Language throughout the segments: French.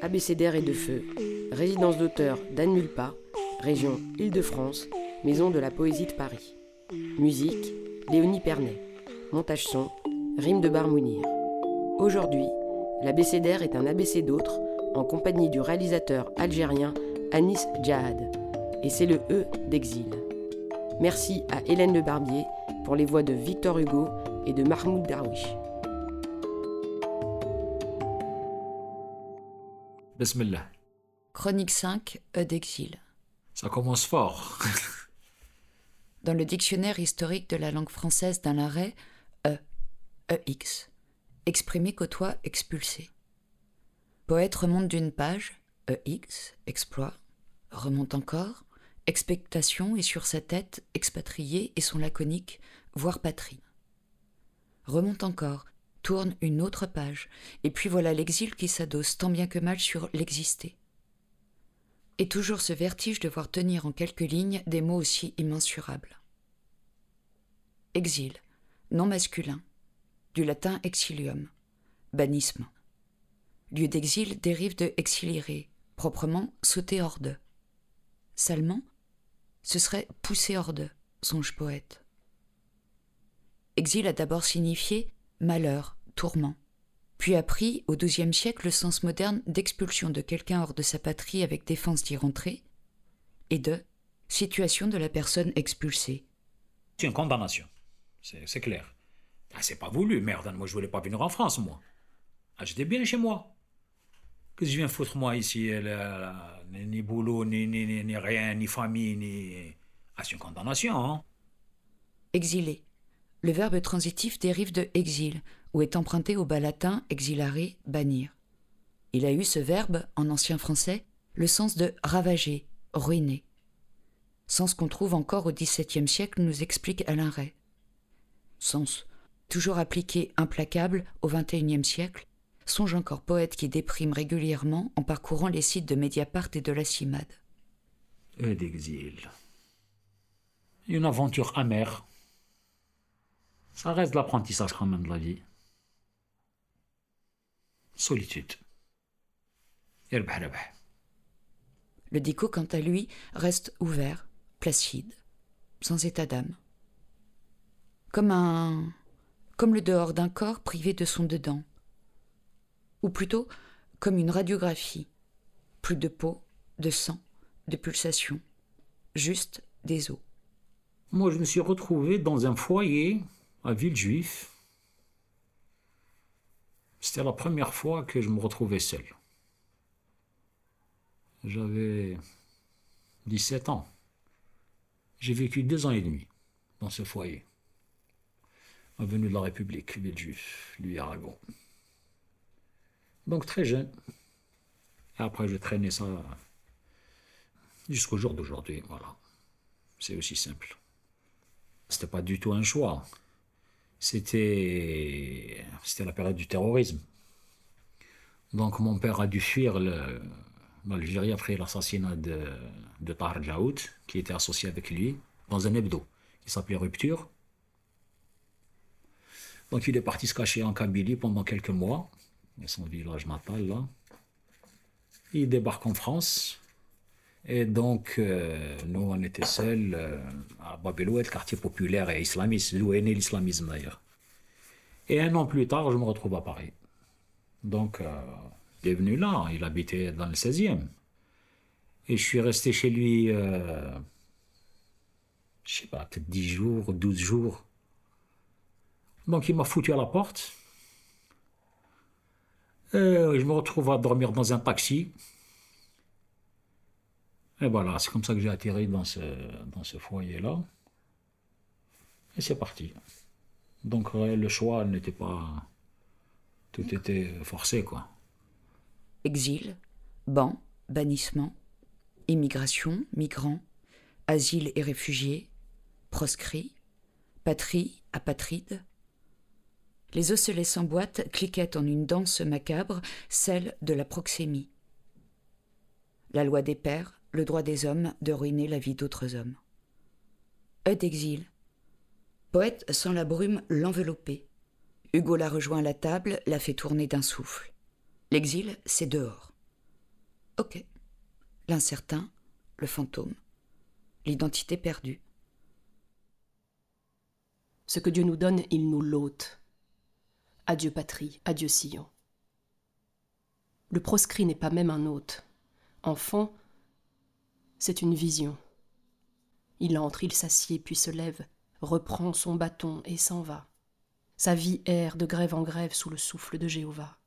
Abécédaire et de feu, résidence d'auteur d'Anne Mulpa, région Île-de-France, maison de la poésie de Paris. Musique, Léonie Pernet. Montage son, Rime de Barmounir. Aujourd'hui, l'abécédaire est un abécé d'autres en compagnie du réalisateur algérien Anis Djahad. Et c'est le E d'exil. Merci à Hélène Le Barbier pour les voix de Victor Hugo et de Mahmoud Darwish. Bismillah. Chronique 5, E d'exil. Ça commence fort. Dans le dictionnaire historique de la langue française d'un arrêt, E, EX, exprimé côtoie expulsé. Poète remonte d'une page, EX, exploit, remonte encore, expectation et sur sa tête, expatrié et son laconique, voire patrie. Remonte encore, tourne une autre page, et puis voilà l'exil qui s'adosse tant bien que mal sur l'exister. Et toujours ce vertige de voir tenir en quelques lignes des mots aussi immensurables. Exil, nom masculin, du latin exilium, bannissement. Lieu d'exil dérive de exilere, proprement sauter hors de. Salement, ce serait pousser hors de, songe poète. Exil a d'abord signifié malheur, tourment, puis a pris au XIIe siècle le sens moderne d'expulsion de quelqu'un hors de sa patrie avec défense d'y rentrer, et de situation de la personne expulsée. C'est une condamnation. C'est clair. Ah, c'est pas voulu, merde. Moi, je voulais pas venir en France, moi. Ah, j'étais bien chez moi. Qu'est-ce que je viens foutre, moi, ici Ni boulot, ni, ni, ni, ni, rien, ni famille, ni. Ah, c'est une condamnation, hein Exilé. Le verbe transitif dérive de exil, ou est emprunté au bas latin exilare, bannir. Il a eu ce verbe, en ancien français, le sens de ravager, ruiner. Sens qu'on trouve encore au XVIIe siècle, nous explique Alain Ray. Sens, toujours appliqué implacable au XXIe siècle, songe encore poète qui déprime régulièrement en parcourant les sites de Mediapart et de la Cimade. D'exil. Une aventure amère. Ça reste de l'apprentissage quand même de la vie. Solitude. Le dico, quant à lui, reste ouvert, placide, sans état d'âme. Comme un. comme le dehors d'un corps privé de son dedans. Ou plutôt, comme une radiographie. Plus de peau, de sang, de pulsations. Juste des os. Moi, je me suis retrouvé dans un foyer à Villejuif. C'était la première fois que je me retrouvais seul. J'avais 17 ans. J'ai vécu deux ans et demi dans ce foyer. Avenue de la République, Villejuif, lui Aragon. Donc très jeune. Après, j'ai traîné ça jusqu'au jour d'aujourd'hui. Voilà. C'est aussi simple. C'était pas du tout un choix. C'était, la période du terrorisme. Donc mon père a dû fuir l'Algérie après l'assassinat de, de Jaoud, qui était associé avec lui, dans un hebdo qui s'appelait Rupture. Donc il est parti se cacher en Kabylie pendant quelques mois, dans son village natal là. Il débarque en France. Et donc, euh, nous, on était seuls euh, à Babelouet, quartier populaire et islamiste, d'où est né l'islamisme d'ailleurs. Et un an plus tard, je me retrouve à Paris. Donc, euh, il est venu là, il habitait dans le 16e. Et je suis resté chez lui, euh, je sais pas, peut-être 10 jours, 12 jours. Donc, il m'a foutu à la porte. Je me retrouve à dormir dans un taxi. Et voilà, c'est comme ça que j'ai atterri dans ce, foyer-là. Et c'est parti. Donc le choix n'était pas... Tout était forcé, quoi. Exil, ban, bannissement, immigration, migrants, asile et réfugiés, proscrits, patrie, apatride. Les osselets sans boîte cliquaient en une danse macabre, celle de la proxémie. La loi des pères, le droit des hommes de ruiner la vie d'autres hommes. E d'exil. Poète sans la brume l'envelopper. Hugo la rejoint à la table, la fait tourner d'un souffle. L'exil, c'est dehors. Ok. L'incertain, le fantôme, l'identité perdue. Ce que Dieu nous donne, il nous l'ôte. Adieu patrie, adieu sillon. Le proscrit n'est pas même un hôte. Enfant, c'est une vision. Il entre, il s'assied, puis se lève, reprend son bâton et s'en va. Sa vie erre de grève en grève sous le souffle de Jéhovah.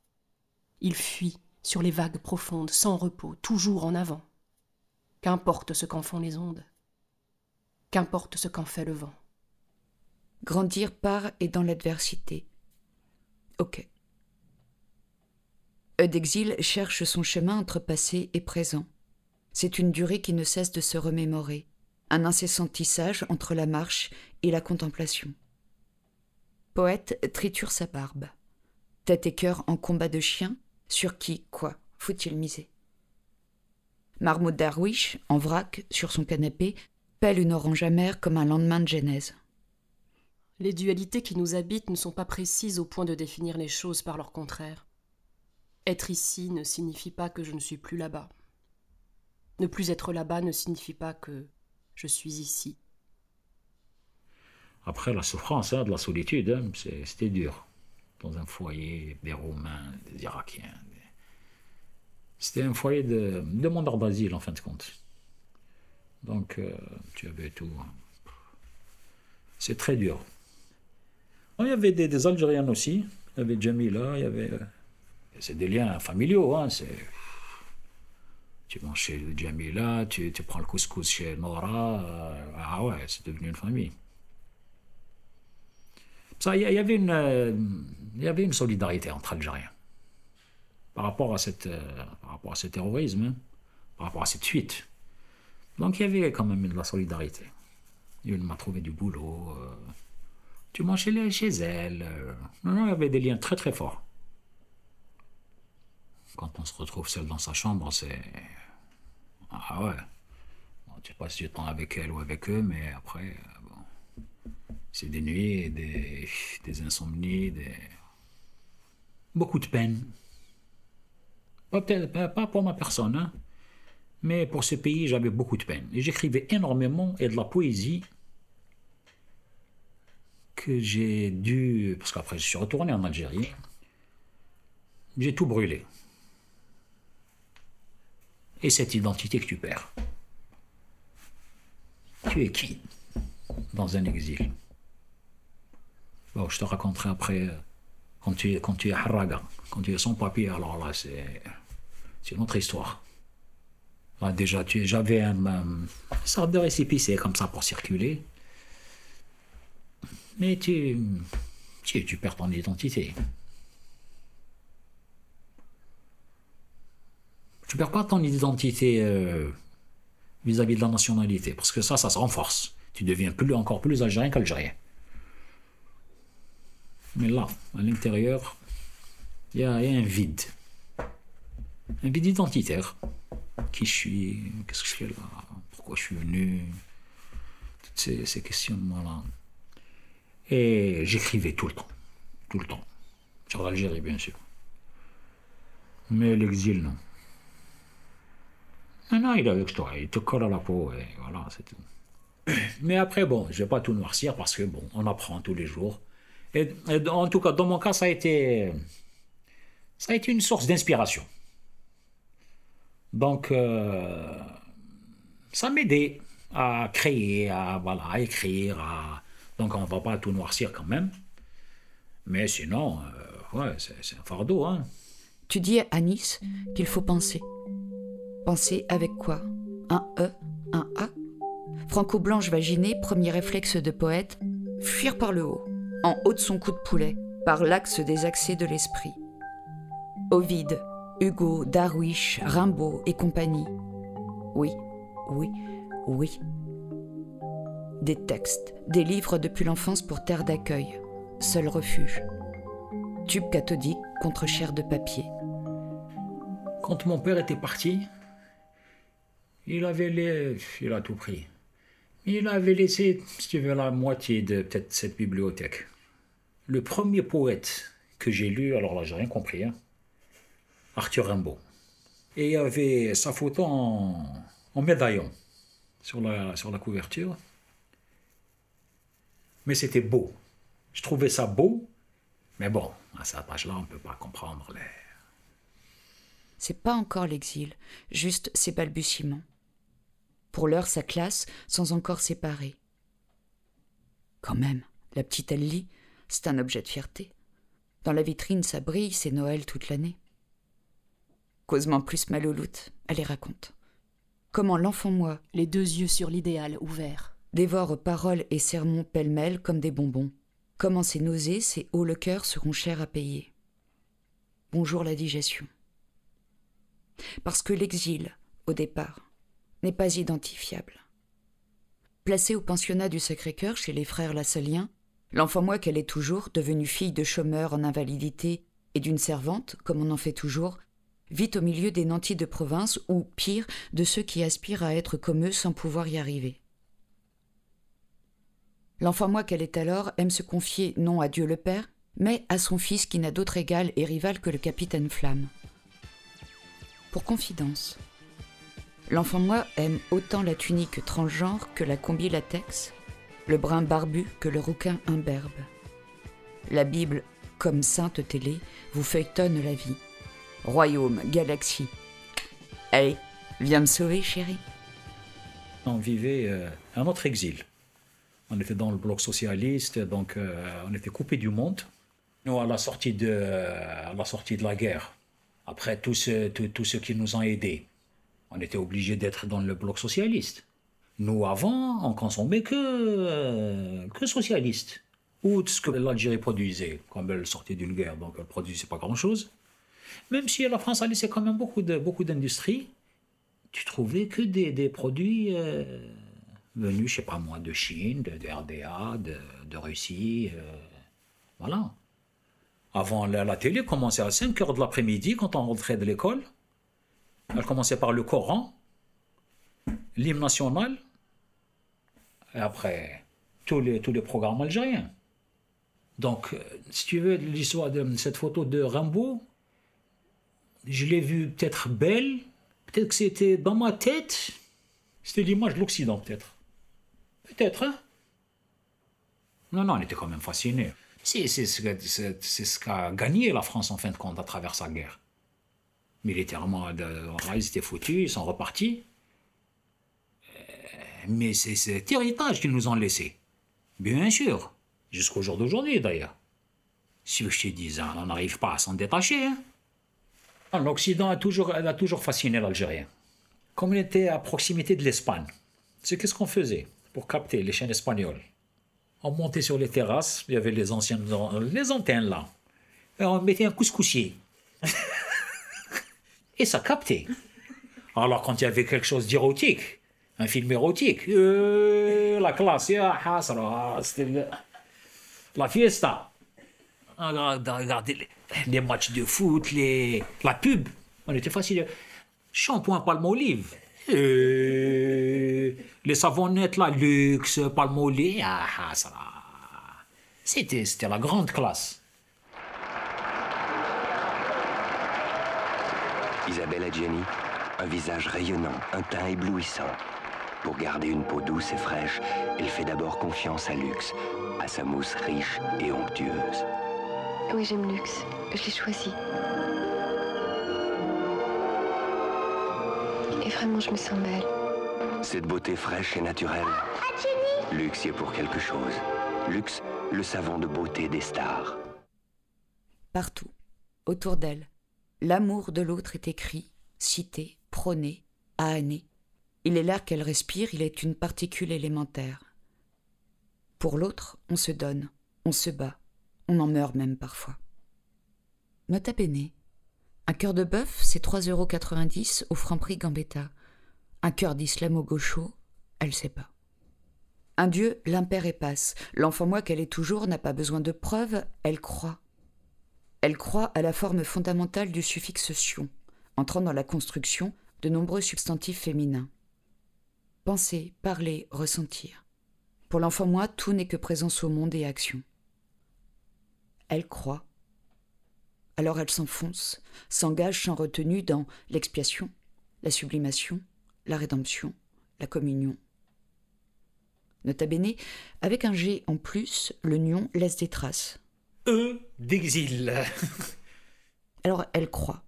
Il fuit sur les vagues profondes, sans repos, toujours en avant. Qu'importe ce qu'en font les ondes, qu'importe ce qu'en fait le vent. Grandir par et dans l'adversité. Ok. Eudexil cherche son chemin entre passé et présent. C'est une durée qui ne cesse de se remémorer, un incessant tissage entre la marche et la contemplation. Poète triture sa barbe. Tête et cœur en combat de chien, sur qui, quoi, faut-il miser? Marmot Darwish, en vrac, sur son canapé, pèle une orange amère comme un lendemain de Genèse. Les dualités qui nous habitent ne sont pas précises au point de définir les choses par leur contraire. Être ici ne signifie pas que je ne suis plus là-bas. Ne plus être là-bas ne signifie pas que je suis ici. Après la souffrance hein, de la solitude, hein, c'était dur. Dans un foyer, des Roumains, des Irakiens. C'était un foyer de demandeurs d'asile en fin de compte. Donc euh, tu avais tout. Hein. C'est très dur. Il y avait des, Algériens aussi. Il y avait Jamila, il y avait euh, c'est des liens familiaux. Hein, tu manges chez Jamila, tu, tu prends le couscous chez Nora. Euh, ah ouais, c'est devenu une famille. Il y, avait une, euh, y avait une solidarité entre Algériens par rapport à, cette, euh, par rapport à ce terrorisme, hein, par rapport à cette fuite. Donc il y avait quand même de la solidarité. Il m'a trouvé du boulot. tu manges chez, chez elle. non, non, il y avait des liens très très forts quand on se retrouve seul dans sa chambre, c'est. Ah ouais. Bon, tu passes du temps avec elle ou avec eux, mais après, bon. C'est des nuits, des, des insomnies, des. Beaucoup de peine. Pas, pas pour ma personne, hein. Mais pour ce pays, j'avais beaucoup de peine. Et j'écrivais énormément et de la poésie que j'ai dû. Parce qu'après, je suis retourné en Algérie. J'ai tout brûlé et cette identité que tu perds. Tu es qui dans un exil? Bon, je te raconterai après euh, quand tu es, quand tu es haraga, quand tu es sans papier, alors là, c'est, c'est une autre histoire. Déjà, j'avais un, une sorte de récépissé comme ça pour circuler. Mais tu, tu, tu perds ton identité. Tu perds pas ton identité euh, vis-à-vis de la nationalité, parce que ça, ça se renforce. Tu deviens plus, encore plus algérien qu'algérien. Mais là, à l'intérieur, il y, a un vide. Un vide identitaire. Qui je suis Qu'est-ce que je fais là Pourquoi je suis venu Toutes ces, ces questionnements-là. Et j'écrivais tout le temps. Tout le temps. Sur l'Algérie, bien sûr. Mais l'exil, non. Non, il est avec toi, il te colle à la peau, et voilà, c'est tout. Mais après, bon, je vais pas tout noircir parce que, bon, on apprend tous les jours. Et, en tout cas, dans mon cas, ça a été, ça a été une source d'inspiration. Donc, euh, ça m'aidait à créer, à, voilà, à écrire. Donc, on ne va pas tout noircir quand même. Mais sinon, euh, ouais, c'est un fardeau. Hein. Tu dis à Nice qu'il faut penser. Penser avec quoi? Un E Un A? Franco-Blanche vaginée, premier réflexe de poète, fuir par le haut, en haut de son coup de poulet, par l'axe des accès de l'esprit. Ovide, Hugo, Darwish, Rimbaud et compagnie. Oui, oui, oui. Des textes, des livres depuis l'enfance pour terre d'accueil, seul refuge. Tube cathodique contre chair de papier. Quand mon père était parti, il avait les... il a tout pris. Il avait laissé, si tu veux, la moitié de peut-être cette bibliothèque. Le premier poète que j'ai lu, alors là, j'ai rien compris, hein, Arthur Rimbaud. Et il y avait sa photo en, médaillon sur la, sur la couverture. Mais c'était beau. Je trouvais ça beau, mais bon, à cette page-là, on ne peut pas comprendre les. C'est pas encore l'exil, juste ses balbutiements. Pour l'heure, sa classe, sans encore séparer. Quand même, la petite Ellie, c'est un objet de fierté. Dans la vitrine, ça brille, c'est Noël toute l'année. Causement plus malouloute, elle les raconte. Comment l'enfant moi, les deux yeux sur l'idéal ouverts, dévore paroles et sermons pêle-mêle comme des bonbons. Comment ces nausées, ces hauts le cœur seront chers à payer. Bonjour la digestion. Parce que l'exil, au départ, n'est pas identifiable. Placée au pensionnat du Sacré-Cœur chez les frères Lassaliens, l'enfant moi qu'elle est toujours, devenue fille de chômeur en invalidité et d'une servante, comme on en fait toujours, vit au milieu des nantis de province ou, pire, de ceux qui aspirent à être comme eux sans pouvoir y arriver. L'enfant moi qu'elle est alors aime se confier non à Dieu le Père, mais à son fils qui n'a d'autre égal et rival que le capitaine Flamme. Pour confidence, l'enfant moi aime autant la tunique transgenre que la combi latex, le brun barbu que le rouquin imberbe. La Bible, comme sainte télé, vous feuilletonne la vie. Royaume, galaxie. Allez, viens me sauver, chérie. On vivait euh, un autre exil. On était dans le bloc socialiste, donc euh, on était coupé du monde. Nous, à la sortie de, à la, sortie de la guerre, après tous ceux, tous, ceux qui nous ont aidés, on était obligé d'être dans le bloc socialiste. Nous, avant, on consommait que, euh, que socialiste. Ou ce que l'Algérie produisait, comme elle sortait d'une guerre, donc elle produisait pas grand-chose. Même si la France a laissé quand même beaucoup de beaucoup d'industries, tu trouvais que des, des produits euh, venus, je sais pas moi, de Chine, de, RDA, de, de Russie. Euh, voilà. Avant, la, la, télé commençait à 5 heures de l'après-midi quand on rentrait de l'école. Elle commençait par le Coran, l'hymne national, et après tous les, tous les programmes algériens. Donc, euh, si tu veux l'histoire de cette photo de Rimbaud, je l'ai vue peut-être belle, peut-être que c'était dans ma tête, c'était l'image de l'Occident peut-être. Peut-être, hein Non, non, on était quand même fasciné. C'est ce qu'a gagné la France en fin de compte à travers sa guerre. Militairement, ils étaient foutus, ils sont repartis. Euh, mais c'est cet héritage qu'ils nous ont laissé. Bien sûr. Jusqu'au jour d'aujourd'hui, d'ailleurs. Si je te dis, on n'arrive pas à s'en détacher. Hein. L'Occident a toujours, a toujours fasciné l'Algérien. Comme il était à proximité de l'Espagne, c'est qu'est-ce qu'on faisait pour capter les chaînes espagnoles? On montait sur les terrasses, il y avait les anciennes les antennes là. Et on mettait un couscoussier. et ça captait. Alors quand il y avait quelque chose d'érotique, un film érotique, euh, la classe, la fiesta. Les, matchs de foot, les, la pub. On était facile. Shampoing palmolive. Euh, les savonnettes, la luxe, ça C'était, c'était la grande classe. Isabelle Adjani, un visage rayonnant, un teint éblouissant. Pour garder une peau douce et fraîche, elle fait d'abord confiance à Luxe, à sa mousse riche et onctueuse. Oui, j'aime Luxe. Je l'ai choisi. Et vraiment, je me sens belle. Cette beauté fraîche et naturelle. Luxe y est pour quelque chose. Luxe, le savon de beauté des stars. Partout, autour d'elle, l'amour de l'autre est écrit, cité, prôné, ahané. Il est l'air qu'elle respire, il est une particule élémentaire. Pour l'autre, on se donne, on se bat, on en meurt même parfois. Nota bene. Un cœur de bœuf, c'est 3,90 euros au franc prix Gambetta. Un cœur d'islamo-gaucho, elle sait pas. Un dieu l'impère et passe. L'enfant moi qu'elle est toujours n'a pas besoin de preuves, elle croit. Elle croit à la forme fondamentale du suffixe sion, entrant dans la construction de nombreux substantifs féminins. Penser, parler, ressentir. Pour l'enfant moi, tout n'est que présence au monde et action. Elle croit. Alors elle s'enfonce, s'engage sans retenue dans l'expiation, la sublimation, la rédemption, la communion. Nota bene, avec un G en plus, le nion laisse des traces. D'exil. Alors elle croit.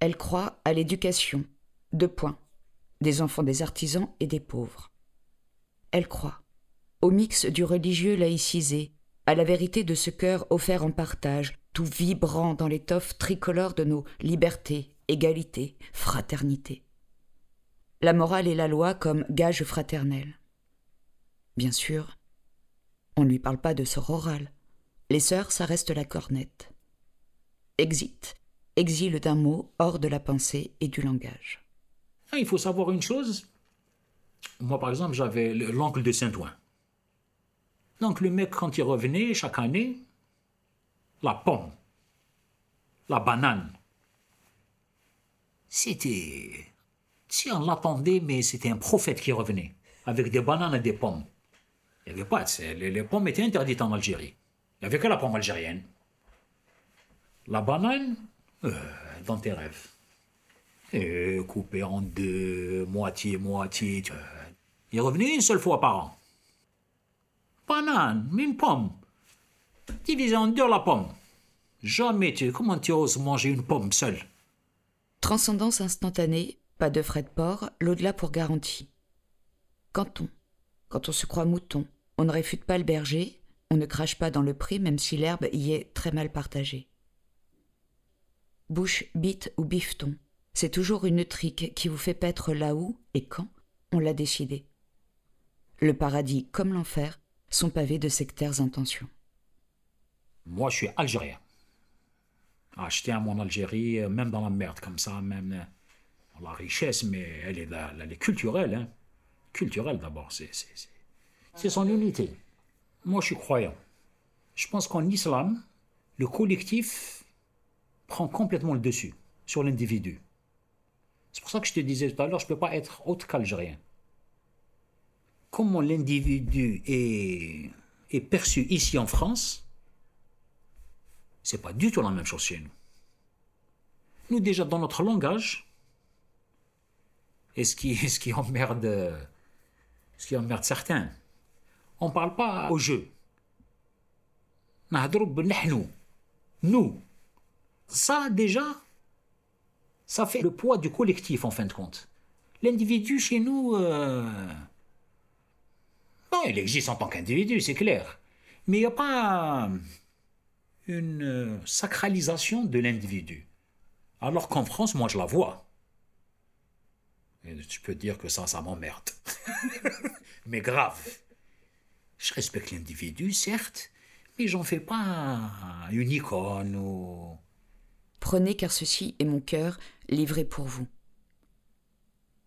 Elle croit à l'éducation. Deux points. Des enfants des artisans et des pauvres. Elle croit au mix du religieux laïcisé, à la vérité de ce cœur offert en partage, tout vibrant dans l'étoffe tricolore de nos libertés, égalité, fraternité. La morale et la loi comme gage fraternel. Bien sûr, on ne lui parle pas de sort oral. Les sœurs, ça reste la cornette. Exit, exil d'un mot hors de la pensée et du langage. Ah, il faut savoir une chose. Moi, par exemple, j'avais l'oncle de Saint-Ouen. Donc, le mec, quand il revenait chaque année, la pomme, la banane, c'était. Si on l'attendait, mais c'était un prophète qui revenait, avec des bananes et des pommes. Il n'y avait pas les, les pommes étaient interdites en Algérie. Il n'y avait que la pomme algérienne. La banane, euh, dans tes rêves. Coupée en deux, moitié, moitié. Il revenait une seule fois par an. Banane, une pomme. Divisé en deux la pomme. Jamais tu. Comment tu oses manger une pomme seule? Transcendance instantanée, pas de frais de port, l'au-delà pour garantie. Quand on, quand on se croit mouton, on ne réfute pas le berger, on ne crache pas dans le pré même si l'herbe y est très mal partagée. Bouche, bite ou bifton, c'est toujours une trique qui vous fait paître là où et quand on l'a décidé. Le paradis comme l'enfer sont pavés de sectaires intentions. Moi, je suis algérien. Ah, je tiens à mon Algérie, euh, même dans la merde comme ça, même dans la richesse, mais elle est, elle est culturelle. Hein. Culturelle d'abord, c'est son unité. Moi, je suis croyant. Je pense qu'en islam, le collectif prend complètement le dessus sur l'individu. C'est pour ça que je te disais tout à l'heure, je ne peux pas être autre qu'algérien. Comment l'individu est, perçu ici en France, c'est pas du tout la même chose chez nous. Nous, déjà, dans notre langage, et ce qui, ce qui emmerde, ce qui emmerde certains, on ne parle pas au jeu. Nous. Ça, déjà, ça fait le poids du collectif, en fin de compte. L'individu, chez nous, euh... il existe en tant qu'individu, c'est clair. Mais il n'y a pas une sacralisation de l'individu. Alors qu'en France, moi, je la vois. Et tu peux dire que ça, ça m'emmerde. Mais grave. Je respecte l'individu, certes, mais j'en fais pas une icône ou... Prenez car ceci est mon cœur livré pour vous.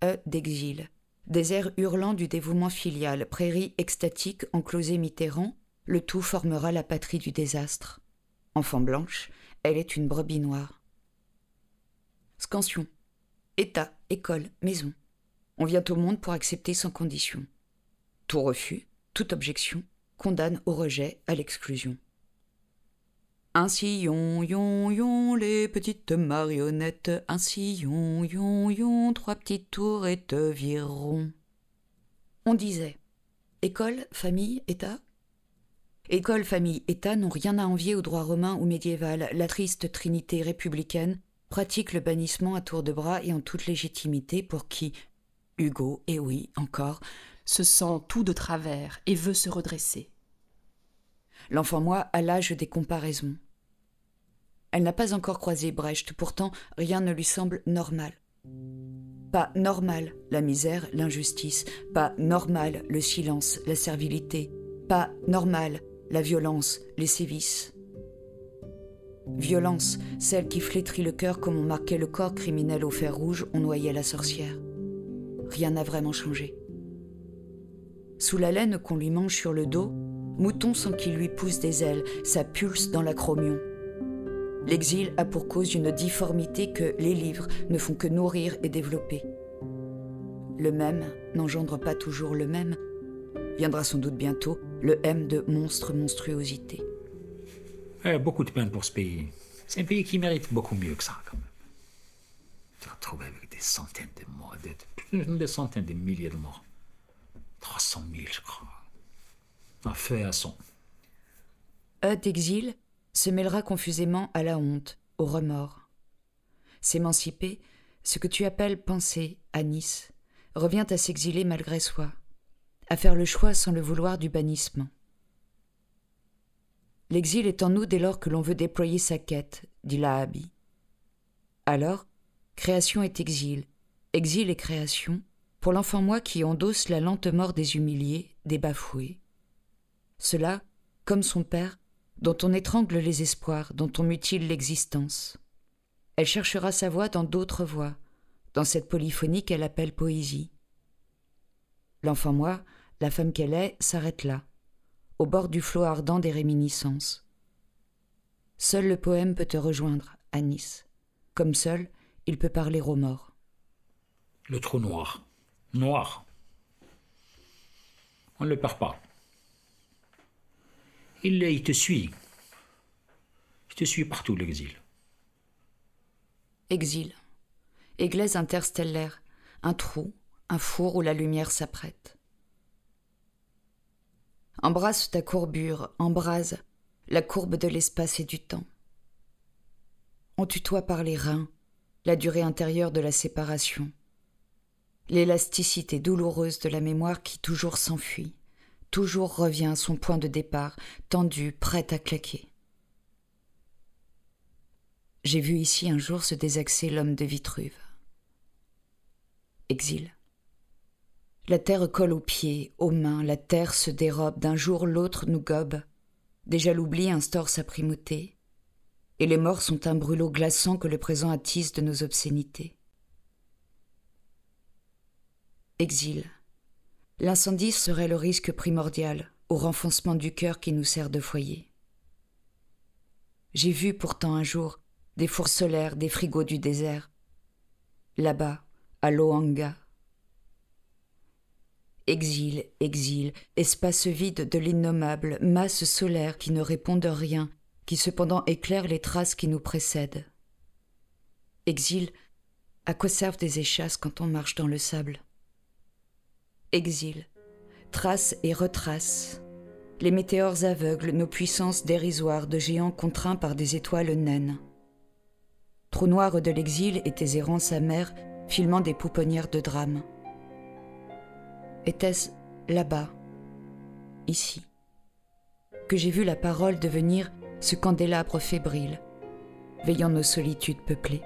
E d'exil. Désert hurlant du dévouement filial, prairie extatique enclosée Mitterrand, le tout formera la patrie du désastre. Enfant blanche, elle est une brebis noire. Scansion. État, école, maison. On vient au monde pour accepter sans condition. Tout refus, toute objection condamne au rejet, à l'exclusion. Ainsi yon, yon, yon, les petites marionnettes, ainsi yon, yon, yon, trois petites tours et te vireront. On disait école, famille, État. École, famille, État n'ont rien à envier au droit romain ou médiéval. La triste trinité républicaine pratique le bannissement à tour de bras et en toute légitimité pour qui, Hugo, et oui, encore, se sent tout de travers et veut se redresser. L'enfant moi a l'âge des comparaisons. Elle n'a pas encore croisé Brecht, pourtant rien ne lui semble normal. Pas normal la misère, l'injustice, pas normal le silence, la servilité, pas normal la violence, les sévices. Violence, celle qui flétrit le cœur comme on marquait le corps criminel au fer rouge, on noyait la sorcière. Rien n'a vraiment changé. Sous la laine qu'on lui mange sur le dos, mouton sans qu'il lui pousse des ailes, ça pulse dans l'acromion. L'exil a pour cause une difformité que les livres ne font que nourrir et développer. Le même n'engendre pas toujours le même. Viendra sans doute bientôt le M de monstre monstruosité. Eh, beaucoup de peine pour ce pays. C'est un pays qui mérite beaucoup mieux que ça, quand même. Tu vas retrouver avec des centaines de morts, des centaines de milliers de morts. 300 000, je crois. À fait à son. E d'exil se mêlera confusément à la honte, au remords. S'émanciper, ce que tu appelles penser à Nice, revient à s'exiler malgré soi, à faire le choix sans le vouloir du bannissement. L'exil est en nous dès lors que l'on veut déployer sa quête, dit Lahabi. Alors, création est exil, exil et création, pour l'enfant moi qui endosse la lente mort des humiliés, des bafoués. Cela, comme son père, dont on étrangle les espoirs, dont on mutile l'existence. Elle cherchera sa voix dans d'autres voix, dans cette polyphonie qu'elle appelle poésie. L'enfant moi, la femme qu'elle est, s'arrête là, au bord du flot ardent des réminiscences. Seul le poème peut te rejoindre, Nice. Comme seul, il peut parler aux morts. Le trou noir. Noir. On ne le perd pas. Il, il te suit. Il te suit partout, l'exil. Exil. Église interstellaire. Un trou, un four où la lumière s'apprête. Embrasse ta courbure, embrase la courbe de l'espace et du temps. On tutoie par les reins la durée intérieure de la séparation, l'élasticité douloureuse de la mémoire qui toujours s'enfuit toujours revient à son point de départ, tendu, prêt à claquer. J'ai vu ici un jour se désaxer l'homme de Vitruve. Exil. La terre colle aux pieds, aux mains, la terre se dérobe, d'un jour l'autre nous gobe. Déjà l'oubli instaure sa primauté, et les morts sont un brûlot glaçant que le présent attise de nos obscénités. Exil. L'incendie serait le risque primordial au renfoncement du cœur qui nous sert de foyer. J'ai vu pourtant un jour des fours solaires, des frigos du désert, là-bas, à Loanga. Exil, exil, espace vide de l'innommable, masse solaire qui ne répond de rien, qui cependant éclaire les traces qui nous précèdent. Exil, à quoi servent des échasses quand on marche dans le sable? Exil, trace et retrace. Les météores aveuglent nos puissances dérisoires de géants contraints par des étoiles naines. Trou noir de l'exil et tes errances amères, filmant des pouponnières de drame. Était-ce là-bas, ici, que j'ai vu la parole devenir ce candélabre fébrile, veillant nos solitudes peuplées?